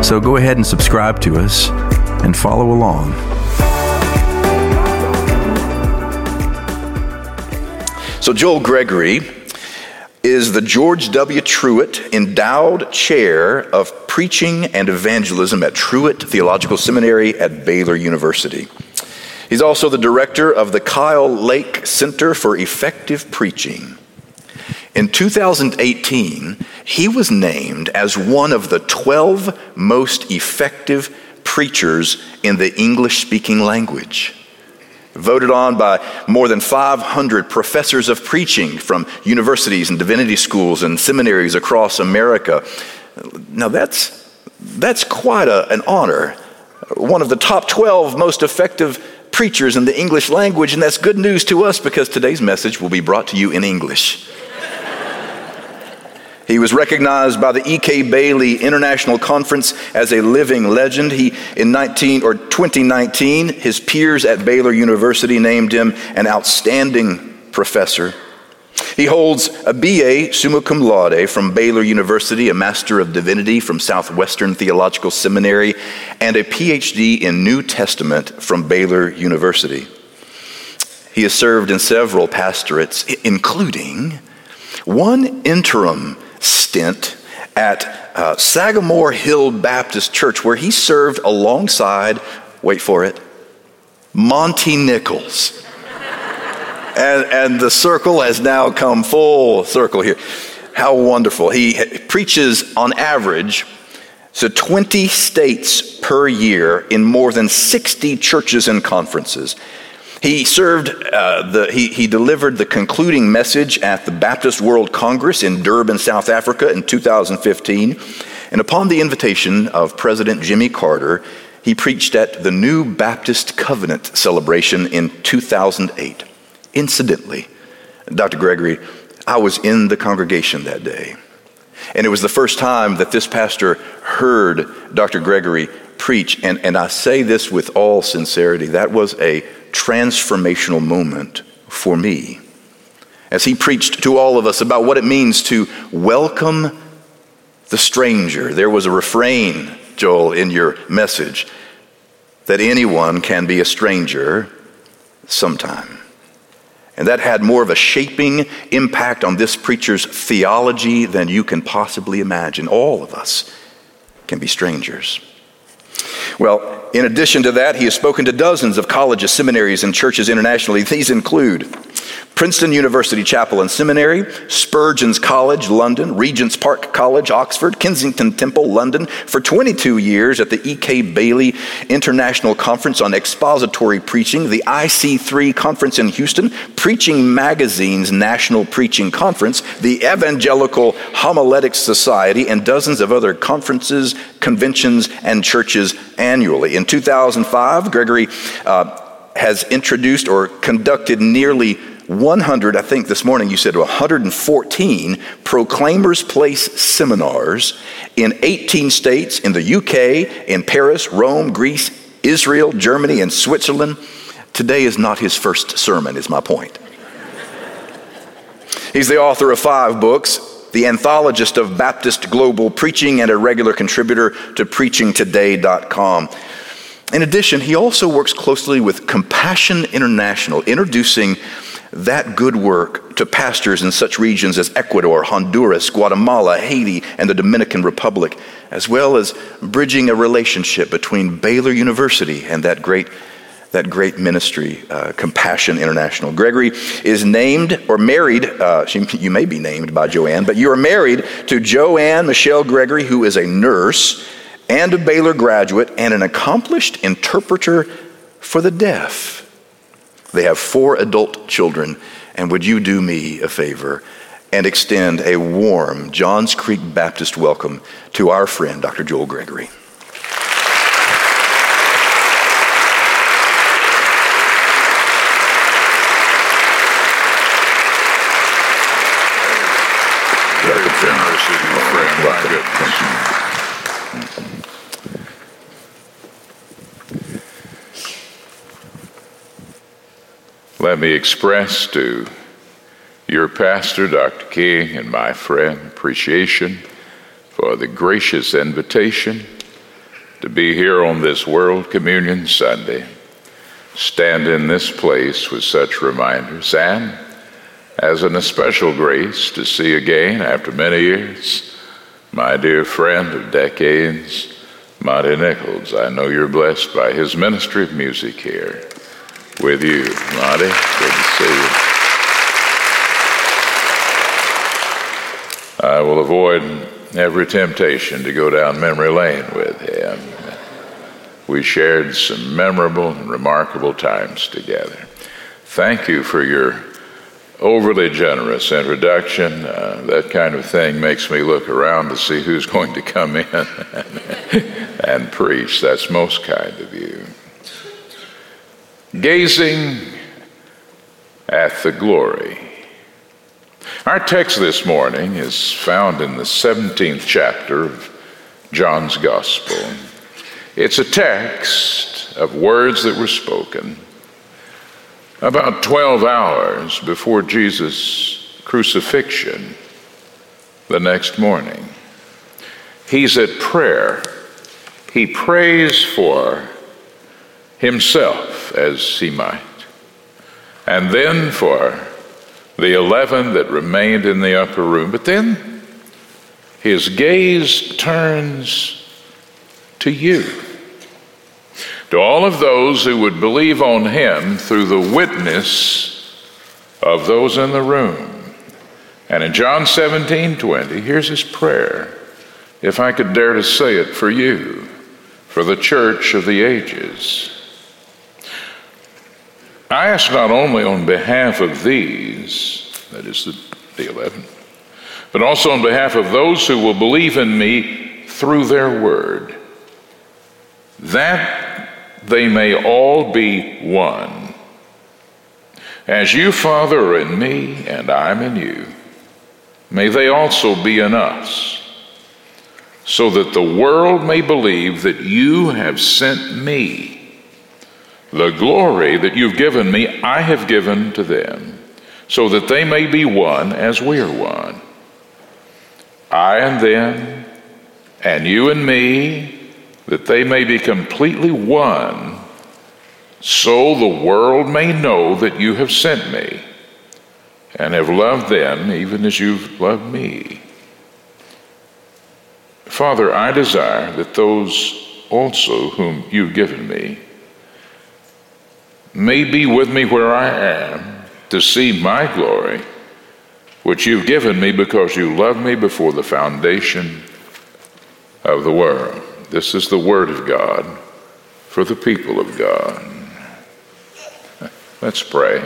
So go ahead and subscribe to us and follow along. So, Joel Gregory is the George W. Truett Endowed Chair of Preaching and Evangelism at Truett Theological Seminary at Baylor University. He's also the director of the Kyle Lake Center for Effective Preaching. In 2018, he was named as one of the 12 most effective preachers in the English speaking language. Voted on by more than 500 professors of preaching from universities and divinity schools and seminaries across America. Now, that's, that's quite a, an honor. One of the top 12 most effective preachers in the English language, and that's good news to us because today's message will be brought to you in English. He was recognized by the E.K. Bailey International Conference as a living legend. He, in 19 or 2019, his peers at Baylor University named him an outstanding professor. He holds a BA summa cum laude from Baylor University, a Master of Divinity from Southwestern Theological Seminary, and a PhD in New Testament from Baylor University. He has served in several pastorates, including one interim stint at uh, Sagamore Hill Baptist Church, where he served alongside, wait for it, Monty Nichols. and, and the circle has now come full circle here. How wonderful. He preaches on average to 20 states per year in more than 60 churches and conferences. He served, uh, the, he, he delivered the concluding message at the Baptist World Congress in Durban, South Africa in 2015. And upon the invitation of President Jimmy Carter, he preached at the New Baptist Covenant celebration in 2008. Incidentally, Dr. Gregory, I was in the congregation that day. And it was the first time that this pastor heard Dr. Gregory preach. And, and I say this with all sincerity that was a transformational moment for me as he preached to all of us about what it means to welcome the stranger. There was a refrain, Joel, in your message that anyone can be a stranger sometime. And that had more of a shaping impact on this preacher's theology than you can possibly imagine. All of us can be strangers. Well, in addition to that, he has spoken to dozens of colleges, seminaries, and churches internationally. These include Princeton University Chapel and Seminary, Spurgeon's College, London, Regent's Park College, Oxford, Kensington Temple, London, for 22 years at the E.K. Bailey International Conference on Expository Preaching, the IC3 Conference in Houston, Preaching Magazine's National Preaching Conference, the Evangelical Homiletics Society, and dozens of other conferences, conventions, and churches annually. In 2005, Gregory uh, has introduced or conducted nearly 100, I think this morning you said 114 Proclaimers Place seminars in 18 states in the UK, in Paris, Rome, Greece, Israel, Germany, and Switzerland. Today is not his first sermon, is my point. He's the author of five books, the anthologist of Baptist Global Preaching, and a regular contributor to preachingtoday.com. In addition, he also works closely with Compassion International, introducing that good work to pastors in such regions as Ecuador, Honduras, Guatemala, Haiti, and the Dominican Republic, as well as bridging a relationship between Baylor University and that great, that great ministry, uh, Compassion International. Gregory is named or married, uh, she, you may be named by Joanne, but you are married to Joanne Michelle Gregory, who is a nurse and a Baylor graduate and an accomplished interpreter for the deaf. They have four adult children. And would you do me a favor and extend a warm Johns Creek Baptist welcome to our friend, Dr. Joel Gregory? Let me express to your pastor, Dr. King, and my friend appreciation for the gracious invitation to be here on this World Communion Sunday. Stand in this place with such reminders, and as an especial grace to see again after many years my dear friend of decades, Monty Nichols. I know you're blessed by his ministry of music here with you, Monty. Good to see you. I will avoid every temptation to go down memory lane with him. We shared some memorable and remarkable times together. Thank you for your overly generous introduction. Uh, that kind of thing makes me look around to see who's going to come in and, and preach. That's most kind of you. Gazing at the glory our text this morning is found in the 17th chapter of John's Gospel. It's a text of words that were spoken about 12 hours before Jesus' crucifixion the next morning. He's at prayer. He prays for himself as he might, and then for the 11 that remained in the upper room. But then his gaze turns to you, to all of those who would believe on him through the witness of those in the room. And in John 17 20, here's his prayer. If I could dare to say it for you, for the church of the ages. I ask not only on behalf of these, that is the, the 11, but also on behalf of those who will believe in me through their word, that they may all be one. As you, Father, are in me and I'm in you, may they also be in us, so that the world may believe that you have sent me. The glory that you've given me, I have given to them, so that they may be one as we are one. I and them, and you and me, that they may be completely one, so the world may know that you have sent me and have loved them even as you've loved me. Father, I desire that those also whom you've given me may be with me where I am to see my glory, which you've given me because you loved me before the foundation of the world. This is the word of God for the people of God. Let's pray.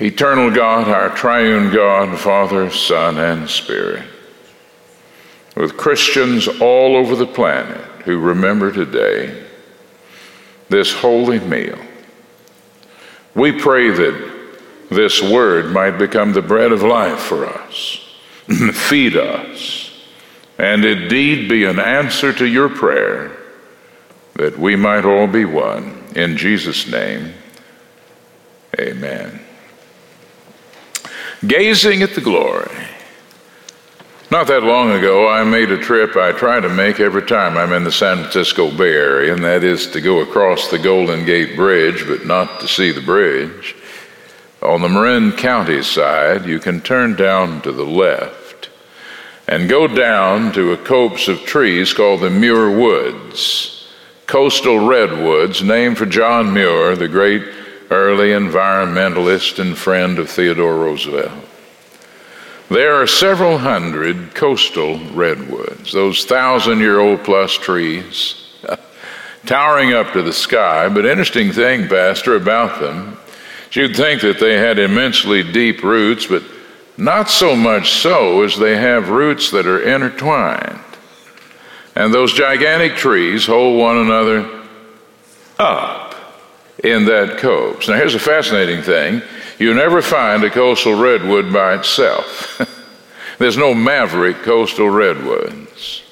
Eternal God, our triune God, Father, Son, and Spirit, with Christians all over the planet who remember today this holy meal. We pray that this word might become the bread of life for us, feed us, and indeed be an answer to your prayer that we might all be one. In Jesus' name, amen. Gazing at the glory not that long ago, I made a trip I try to make every time I'm in the San Francisco Bay Area, and that is to go across the Golden Gate Bridge, but not to see the bridge. On the Marin County side, you can turn down to the left and go down to a copse of trees called the Muir Woods, coastal redwoods named for John Muir, the great early environmentalist and friend of Theodore Roosevelt. There are several hundred coastal redwoods, those thousand year old plus trees, towering up to the sky. But interesting thing, Pastor, about them, you'd think that they had immensely deep roots, but not so much so as they have roots that are intertwined. And those gigantic trees hold one another up in that copse. Now, here's a fascinating thing you never find a coastal redwood by itself. There's no maverick coastal redwoods.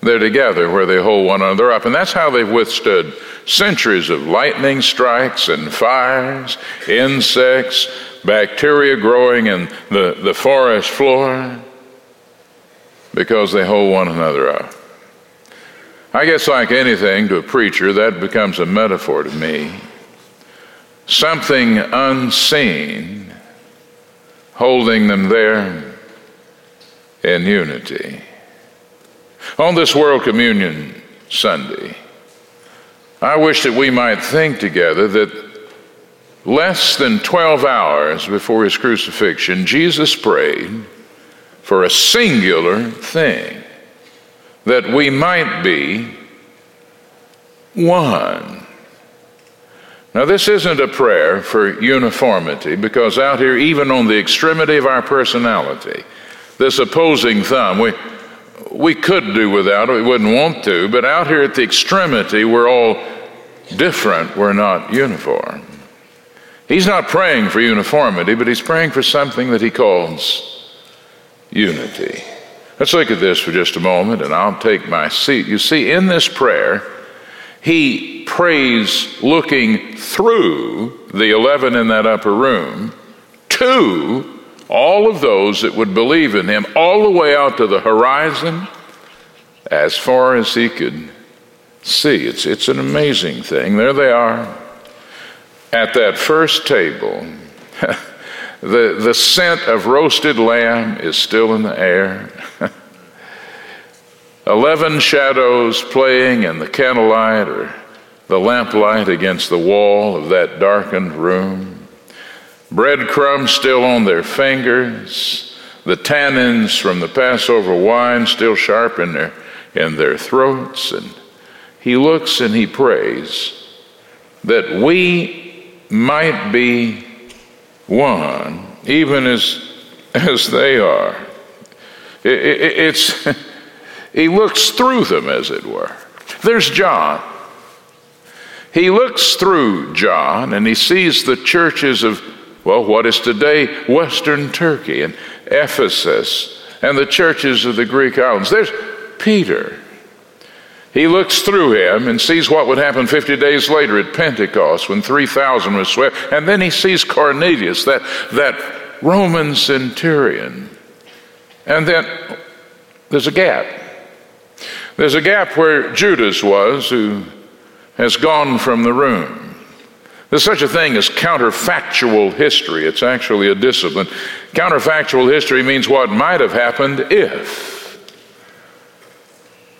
They're together where they hold one another up. And that's how they've withstood centuries of lightning strikes and fires, insects, bacteria growing in the, the forest floor, because they hold one another up. I guess, like anything to a preacher, that becomes a metaphor to me. Something unseen holding them there in unity. On this World Communion Sunday, I wish that we might think together that less than 12 hours before his crucifixion, Jesus prayed for a singular thing that we might be one. Now, this isn't a prayer for uniformity because out here, even on the extremity of our personality, this opposing thumb, we, we could do without it, we wouldn't want to, but out here at the extremity, we're all different, we're not uniform. He's not praying for uniformity, but he's praying for something that he calls unity. Let's look at this for just a moment, and I'll take my seat. You see, in this prayer, he prays looking through the 11 in that upper room to all of those that would believe in him, all the way out to the horizon, as far as he could see. It's, it's an amazing thing. There they are at that first table. the, the scent of roasted lamb is still in the air. Eleven shadows playing in the candlelight or the lamplight against the wall of that darkened room. Breadcrumbs still on their fingers. The tannins from the Passover wine still sharp in their, in their throats. And he looks and he prays that we might be one, even as, as they are. It, it, it's. He looks through them, as it were. There's John. He looks through John and he sees the churches of, well, what is today Western Turkey and Ephesus and the churches of the Greek islands. There's Peter. He looks through him and sees what would happen 50 days later at Pentecost when 3,000 were swept. And then he sees Cornelius, that, that Roman centurion. And then there's a gap. There's a gap where Judas was, who has gone from the room. There's such a thing as counterfactual history. It's actually a discipline. Counterfactual history means what might have happened if.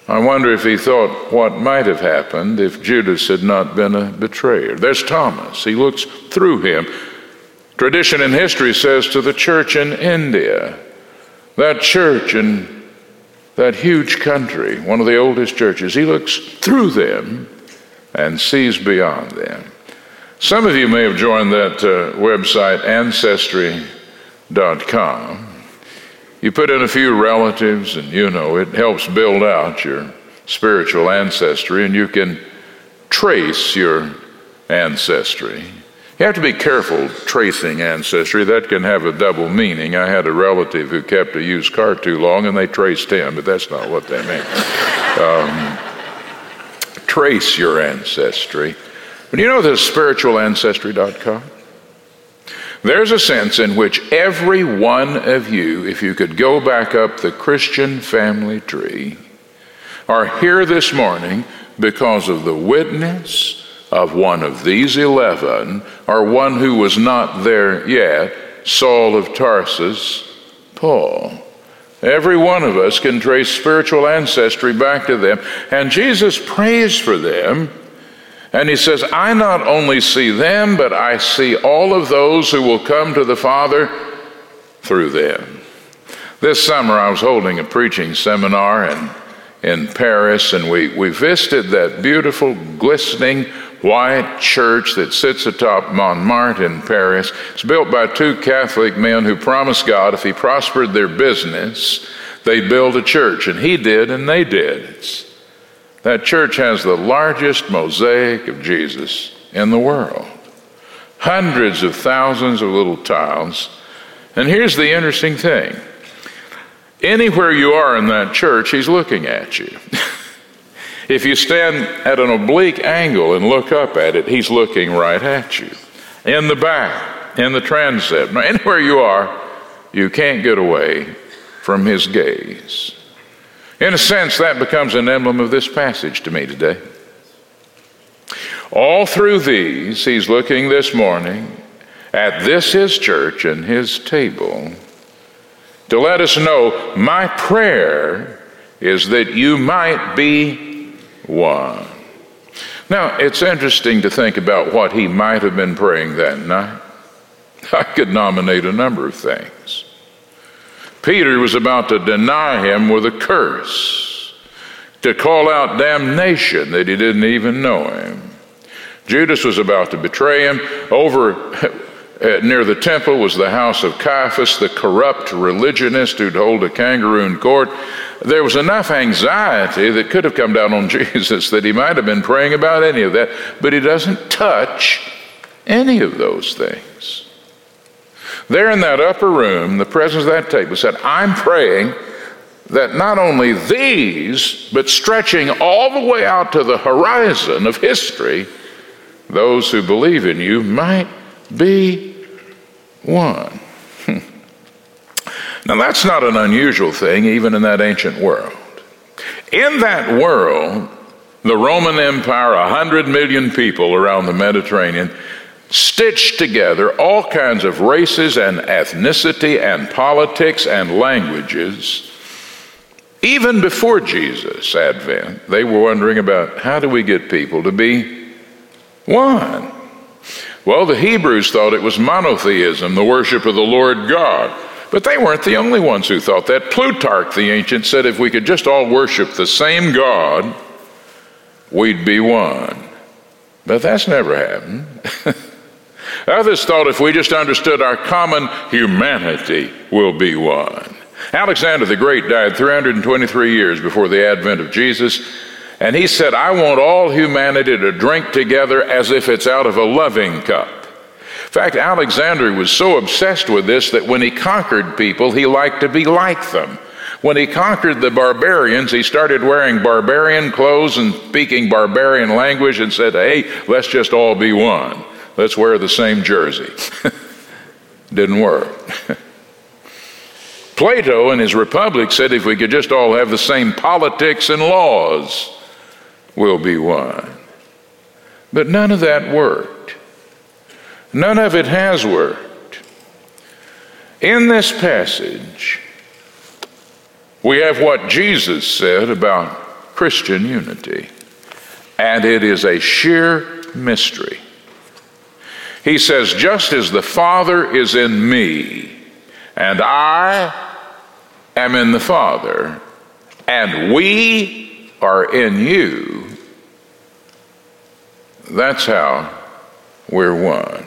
I wonder if he thought what might have happened if Judas had not been a betrayer. There's Thomas. He looks through him. Tradition and history says to the church in India, that church in that huge country, one of the oldest churches, he looks through them and sees beyond them. Some of you may have joined that uh, website, Ancestry.com. You put in a few relatives, and you know, it helps build out your spiritual ancestry, and you can trace your ancestry. You have to be careful tracing ancestry. That can have a double meaning. I had a relative who kept a used car too long and they traced him, but that's not what they meant. Um, trace your ancestry. But you know this spiritualancestry.com? There's a sense in which every one of you, if you could go back up the Christian family tree, are here this morning because of the witness of one of these eleven, or one who was not there yet, Saul of Tarsus, Paul. Every one of us can trace spiritual ancestry back to them. And Jesus prays for them. And he says, I not only see them, but I see all of those who will come to the Father through them. This summer, I was holding a preaching seminar in, in Paris, and we, we visited that beautiful, glistening, white church that sits atop Montmartre in Paris. It's built by two Catholic men who promised God if he prospered their business, they'd build a church. And he did, and they did. It's, that church has the largest mosaic of Jesus in the world. Hundreds of thousands of little tiles. And here's the interesting thing anywhere you are in that church, he's looking at you. If you stand at an oblique angle and look up at it, he's looking right at you. In the back, in the transept, anywhere you are, you can't get away from his gaze. In a sense, that becomes an emblem of this passage to me today. All through these, he's looking this morning at this his church and his table to let us know my prayer is that you might be one. Now, it's interesting to think about what he might have been praying that night. I could nominate a number of things. Peter was about to deny him with a curse, to call out damnation that he didn't even know him. Judas was about to betray him. Over uh, near the temple was the house of Caiaphas, the corrupt religionist who'd hold a kangaroo in court. There was enough anxiety that could have come down on Jesus that he might have been praying about any of that, but he doesn't touch any of those things. There in that upper room, the presence of that table said, I'm praying that not only these, but stretching all the way out to the horizon of history, those who believe in you might be one. now, that's not an unusual thing, even in that ancient world. In that world, the Roman Empire, a hundred million people around the Mediterranean, stitched together all kinds of races and ethnicity and politics and languages. Even before Jesus' advent, they were wondering about how do we get people to be one. Well, the Hebrews thought it was monotheism, the worship of the Lord God. But they weren't the only ones who thought that. Plutarch, the ancient, said if we could just all worship the same God, we'd be one. But that's never happened. Others thought if we just understood our common humanity, we'll be one. Alexander the Great died 323 years before the advent of Jesus. And he said, I want all humanity to drink together as if it's out of a loving cup. In fact, Alexander was so obsessed with this that when he conquered people, he liked to be like them. When he conquered the barbarians, he started wearing barbarian clothes and speaking barbarian language and said, Hey, let's just all be one. Let's wear the same jersey. Didn't work. Plato in his Republic said if we could just all have the same politics and laws, will be one. But none of that worked. None of it has worked. In this passage, we have what Jesus said about Christian unity, and it is a sheer mystery. He says, Just as the Father is in me, and I am in the Father, and we are in you, that's how we're one.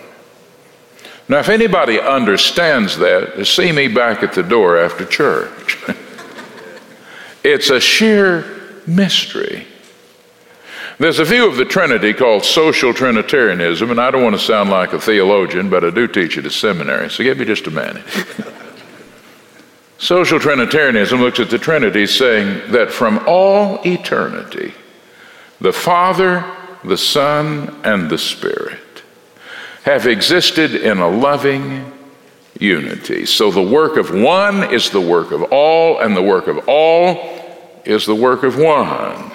Now, if anybody understands that, see me back at the door after church. it's a sheer mystery. There's a view of the Trinity called social Trinitarianism, and I don't want to sound like a theologian, but I do teach at a seminary, so give me just a minute. social Trinitarianism looks at the Trinity saying that from all eternity, the Father, the Son, and the Spirit have existed in a loving unity. So the work of one is the work of all, and the work of all is the work of one.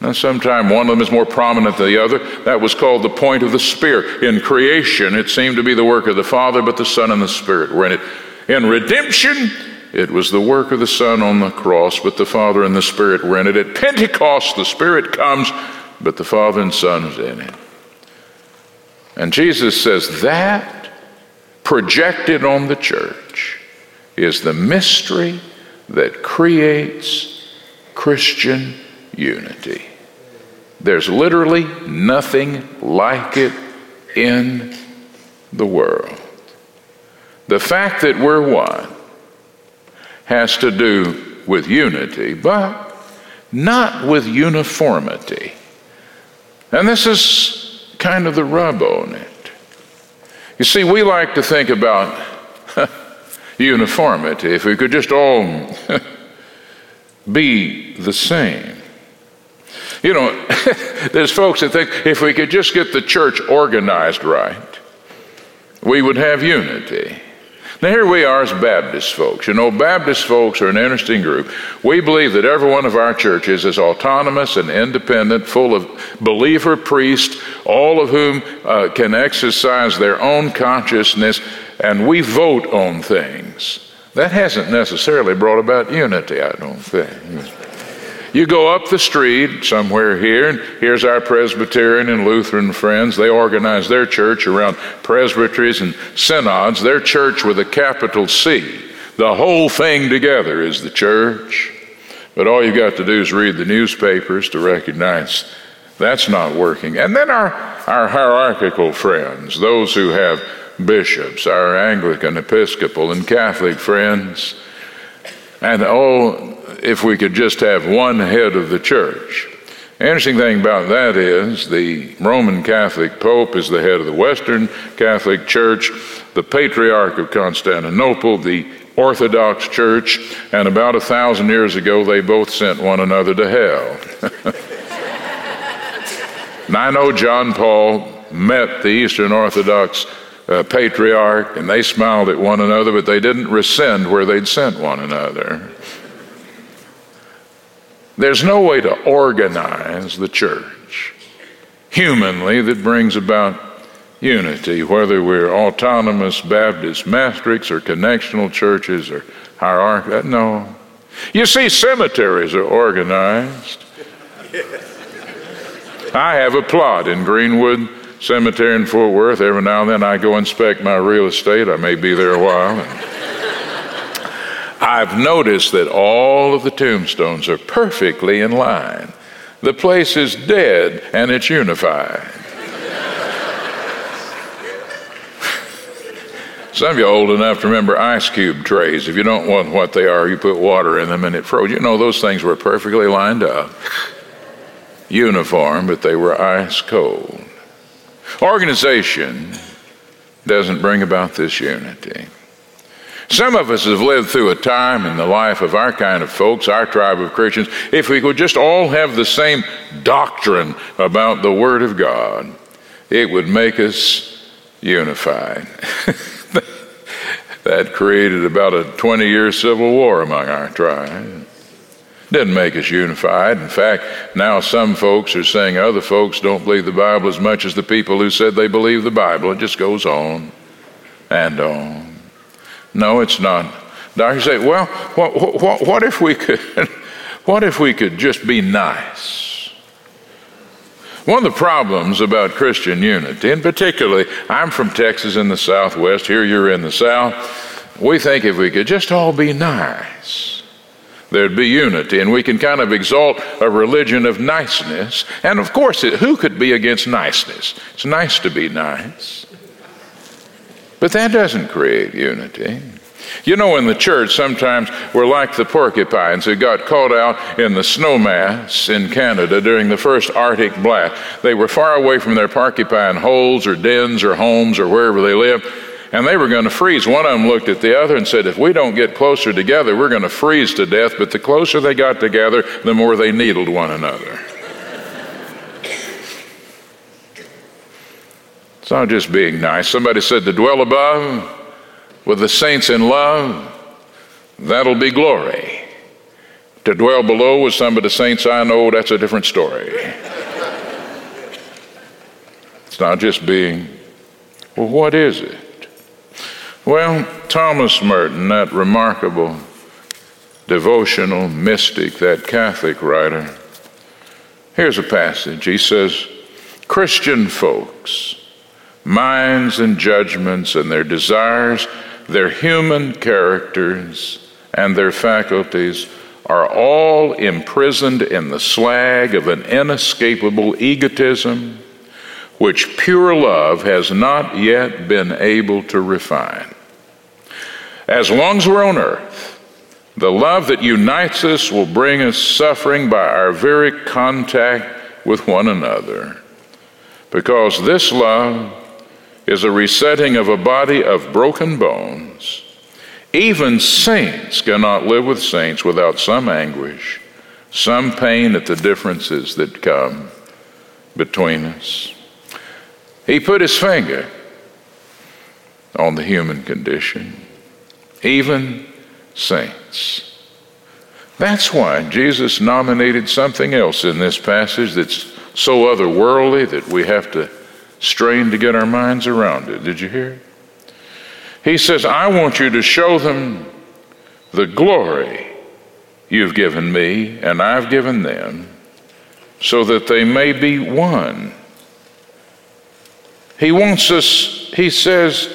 Now, sometimes one of them is more prominent than the other. That was called the point of the Spear. In creation, it seemed to be the work of the Father, but the Son and the Spirit were in it. In redemption, it was the work of the Son on the cross, but the Father and the Spirit were in it. At Pentecost, the Spirit comes but the Father and Son is in it. And Jesus says that projected on the church is the mystery that creates Christian unity. There's literally nothing like it in the world. The fact that we're one has to do with unity, but not with uniformity. And this is kind of the rub on it. You see, we like to think about uniformity. If we could just all be the same. You know, there's folks that think if we could just get the church organized right, we would have unity. Now, here we are as Baptist folks. You know, Baptist folks are an interesting group. We believe that every one of our churches is autonomous and independent, full of believer priests, all of whom uh, can exercise their own consciousness, and we vote on things. That hasn't necessarily brought about unity, I don't think. You go up the street somewhere here, and here's our Presbyterian and Lutheran friends. They organize their church around presbyteries and synods, their church with a capital C. The whole thing together is the church. But all you've got to do is read the newspapers to recognize that's not working. And then our, our hierarchical friends, those who have bishops, our Anglican, Episcopal, and Catholic friends, and oh, if we could just have one head of the church. The interesting thing about that is the Roman Catholic Pope is the head of the Western Catholic Church, the Patriarch of Constantinople, the Orthodox Church, and about a thousand years ago they both sent one another to hell. and I know John Paul met the Eastern Orthodox uh, Patriarch and they smiled at one another, but they didn't rescind where they'd sent one another. There's no way to organize the church humanly that brings about unity, whether we're autonomous Baptist matrix or connectional churches or hierarchical. Uh, no. You see, cemeteries are organized. I have a plot in Greenwood Cemetery in Fort Worth. Every now and then I go inspect my real estate. I may be there a while. I've noticed that all of the tombstones are perfectly in line. The place is dead and it's unified. Some of you are old enough to remember ice cube trays. If you don't want what they are, you put water in them and it froze. You know, those things were perfectly lined up, uniform, but they were ice cold. Organization doesn't bring about this unity. Some of us have lived through a time in the life of our kind of folks, our tribe of Christians, if we could just all have the same doctrine about the Word of God, it would make us unified. that created about a 20 year civil war among our tribe. Didn't make us unified. In fact, now some folks are saying other folks don't believe the Bible as much as the people who said they believe the Bible. It just goes on and on. No, it's not. Doctors say, well, what, what, what if we could, what if we could just be nice? One of the problems about Christian unity, and particularly, I'm from Texas in the Southwest, here you're in the South, we think if we could just all be nice, there'd be unity, and we can kind of exalt a religion of niceness. And of course, who could be against niceness? It's nice to be nice. But that doesn't create unity. You know, in the church, sometimes we're like the porcupines who got caught out in the snowmass in Canada during the first Arctic blast. They were far away from their porcupine holes or dens or homes or wherever they lived, and they were going to freeze. One of them looked at the other and said, If we don't get closer together, we're going to freeze to death. But the closer they got together, the more they needled one another. It's not just being nice. Somebody said to dwell above with the saints in love, that'll be glory. To dwell below with some of the saints I know, that's a different story. it's not just being, well, what is it? Well, Thomas Merton, that remarkable devotional mystic, that Catholic writer, here's a passage. He says, Christian folks minds and judgments and their desires, their human characters, and their faculties are all imprisoned in the slag of an inescapable egotism which pure love has not yet been able to refine. As long as we're on earth, the love that unites us will bring us suffering by our very contact with one another. Because this love is a resetting of a body of broken bones. Even saints cannot live with saints without some anguish, some pain at the differences that come between us. He put his finger on the human condition, even saints. That's why Jesus nominated something else in this passage that's so otherworldly that we have to strain to get our minds around it. Did you hear? He says, I want you to show them the glory you've given me and I've given them so that they may be one. He wants us, he says,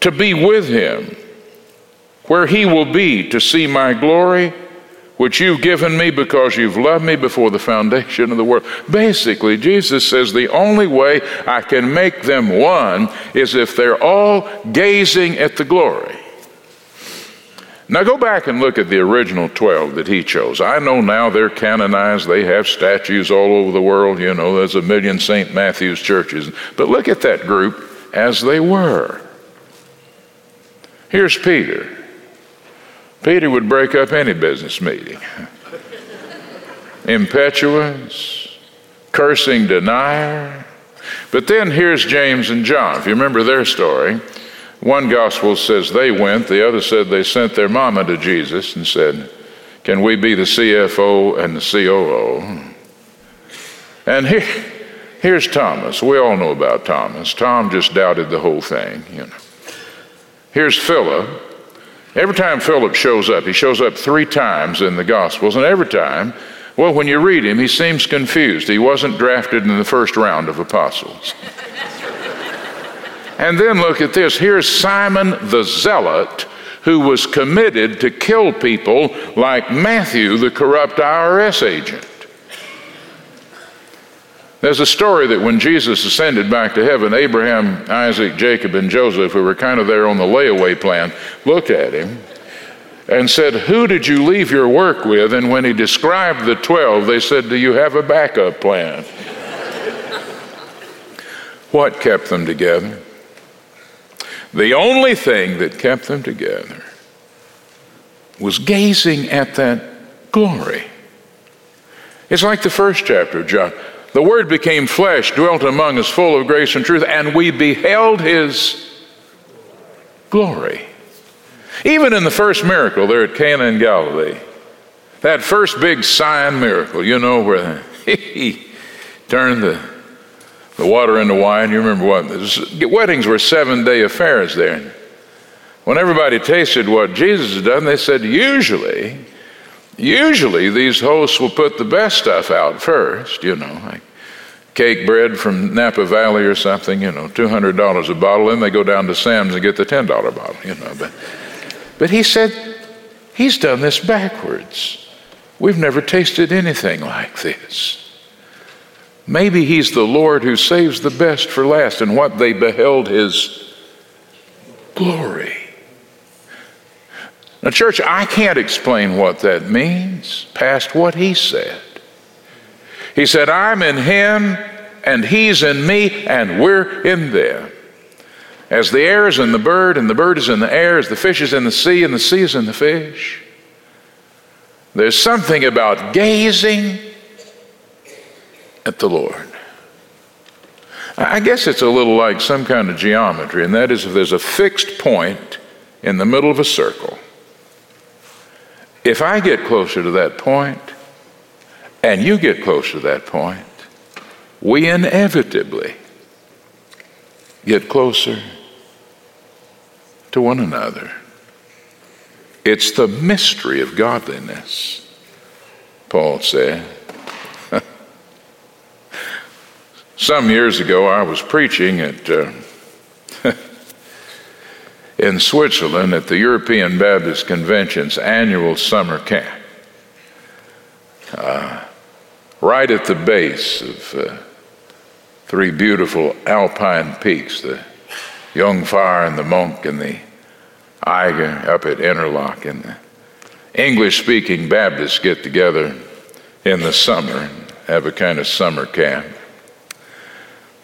to be with him where he will be to see my glory which you've given me because you've loved me before the foundation of the world. Basically, Jesus says the only way I can make them one is if they're all gazing at the glory. Now go back and look at the original 12 that he chose. I know now they're canonized, they have statues all over the world, you know, there's a million St. Matthew's churches. But look at that group as they were. Here's Peter. Peter would break up any business meeting. Impetuous, cursing denier. But then here's James and John. If you remember their story, one gospel says they went, the other said they sent their mama to Jesus and said, Can we be the CFO and the COO? And here, here's Thomas. We all know about Thomas. Tom just doubted the whole thing, you know. Here's Philip. Every time Philip shows up, he shows up three times in the Gospels, and every time, well, when you read him, he seems confused. He wasn't drafted in the first round of apostles. And then look at this. Here's Simon the Zealot, who was committed to kill people like Matthew, the corrupt IRS agent. There's a story that when Jesus ascended back to heaven, Abraham, Isaac, Jacob, and Joseph, who were kind of there on the layaway plan, looked at him and said, Who did you leave your work with? And when he described the 12, they said, Do you have a backup plan? what kept them together? The only thing that kept them together was gazing at that glory. It's like the first chapter of John. The Word became flesh, dwelt among us, full of grace and truth, and we beheld His glory. Even in the first miracle there at Cana in Galilee, that first big sign miracle, you know, where he turned the the water into wine. You remember what? Weddings were seven day affairs there. When everybody tasted what Jesus had done, they said, usually, usually these hosts will put the best stuff out first, you know, like Cakebread from Napa Valley or something, you know, $200 a bottle. Then they go down to Sam's and get the $10 bottle, you know. But, but he said, he's done this backwards. We've never tasted anything like this. Maybe he's the Lord who saves the best for last, and what they beheld his glory. Now, church, I can't explain what that means past what he said. He said, I'm in him, and he's in me, and we're in them. As the air is in the bird, and the bird is in the air, as the fish is in the sea, and the sea is in the fish. There's something about gazing at the Lord. I guess it's a little like some kind of geometry, and that is if there's a fixed point in the middle of a circle, if I get closer to that point and you get closer to that point, we inevitably get closer to one another. It's the mystery of godliness, Paul said. Some years ago, I was preaching at uh, in Switzerland at the European Baptist Convention's annual summer camp, uh, right at the base of uh, three beautiful alpine peaks, the Jungfrau and the Monk and the Eiger up at Interlaken. The English-speaking Baptists get together in the summer and have a kind of summer camp.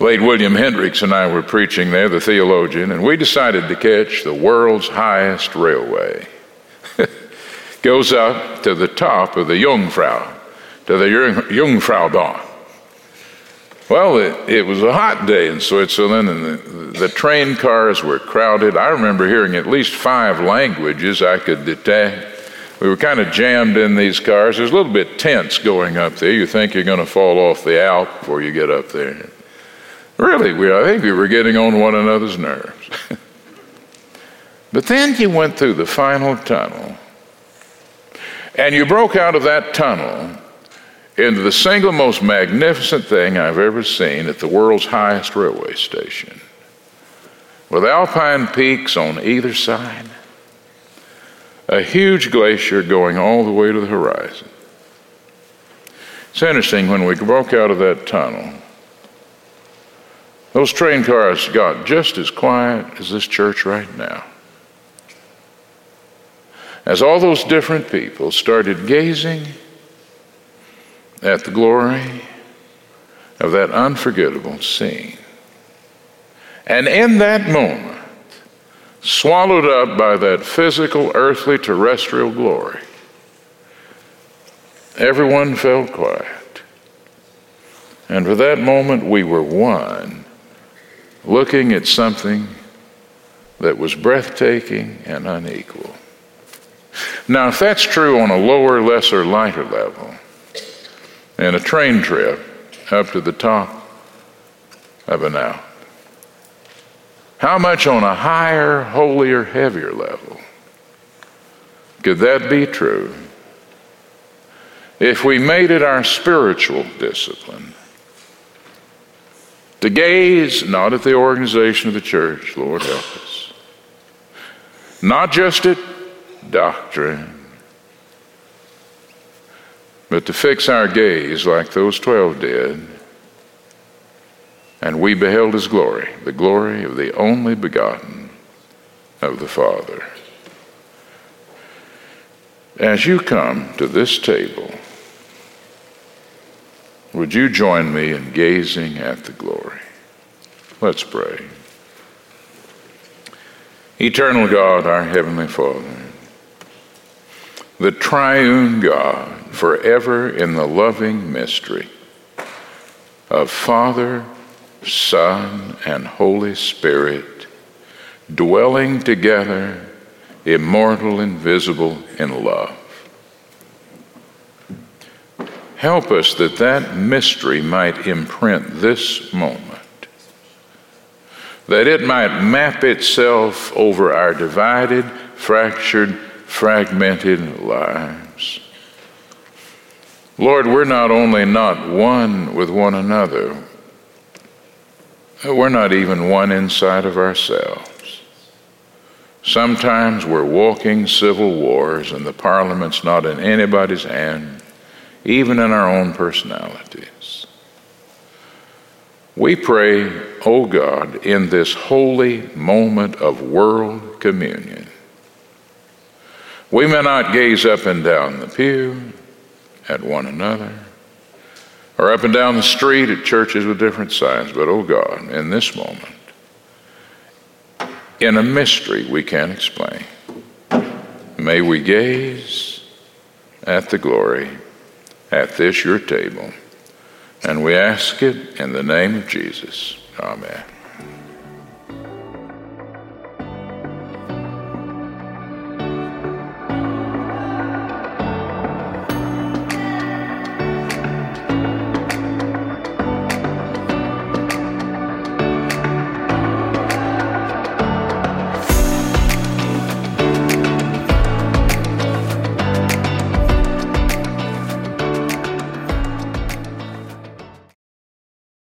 Late William Hendricks and I were preaching there, the theologian, and we decided to catch the world's highest railway. goes up to the top of the Jungfrau, to the Jungfraubahn. Well, it, it, was a hot day in Switzerland, and the, the, train cars were crowded. I remember hearing at least five languages I could detect. We were kind of jammed in these cars. There's a little bit tense going up there. You think you're going to fall off the Alp before you get up there. Really, we, I think we were getting on one another's nerves. but then you went through the final tunnel, and you broke out of that tunnel into the single most magnificent thing I've ever seen at the world's highest railway station, with alpine peaks on either side, a huge glacier going all the way to the horizon. It's interesting, when we broke out of that tunnel, those train cars got just as quiet as this church right now. As all those different people started gazing at the glory of that unforgettable scene. And in that moment, swallowed up by that physical, earthly, terrestrial glory, everyone felt quiet. And for that moment, we were one, looking at something that was breathtaking and unequal. Now, if that's true on a lower, lesser, lighter level, and a train trip up to the top of an Alp. How much on a higher, holier, heavier level could that be true if we made it our spiritual discipline to gaze not at the organization of the church, Lord help us, not just at doctrine, but to fix our gaze like those twelve did. And we beheld his glory, the glory of the only begotten of the Father. As you come to this table, would you join me in gazing at the glory? Let's pray. Eternal God, our Heavenly Father, the triune God, forever in the loving mystery of Father, Son, and Holy Spirit, dwelling together, immortal, invisible, in love. Help us that that mystery might imprint this moment, that it might map itself over our divided, fractured, fragmented lives Lord, we're not only not one with one another, we're not even one inside of ourselves. Sometimes we're walking civil wars and the parliament's not in anybody's hand, even in our own personalities. We pray, O oh God, in this holy moment of world communion. We may not gaze up and down the pew, at one another, or up and down the street at churches with different signs. But, oh God, in this moment, in a mystery we can't explain, may we gaze at the glory at this your table. And we ask it in the name of Jesus. Amen.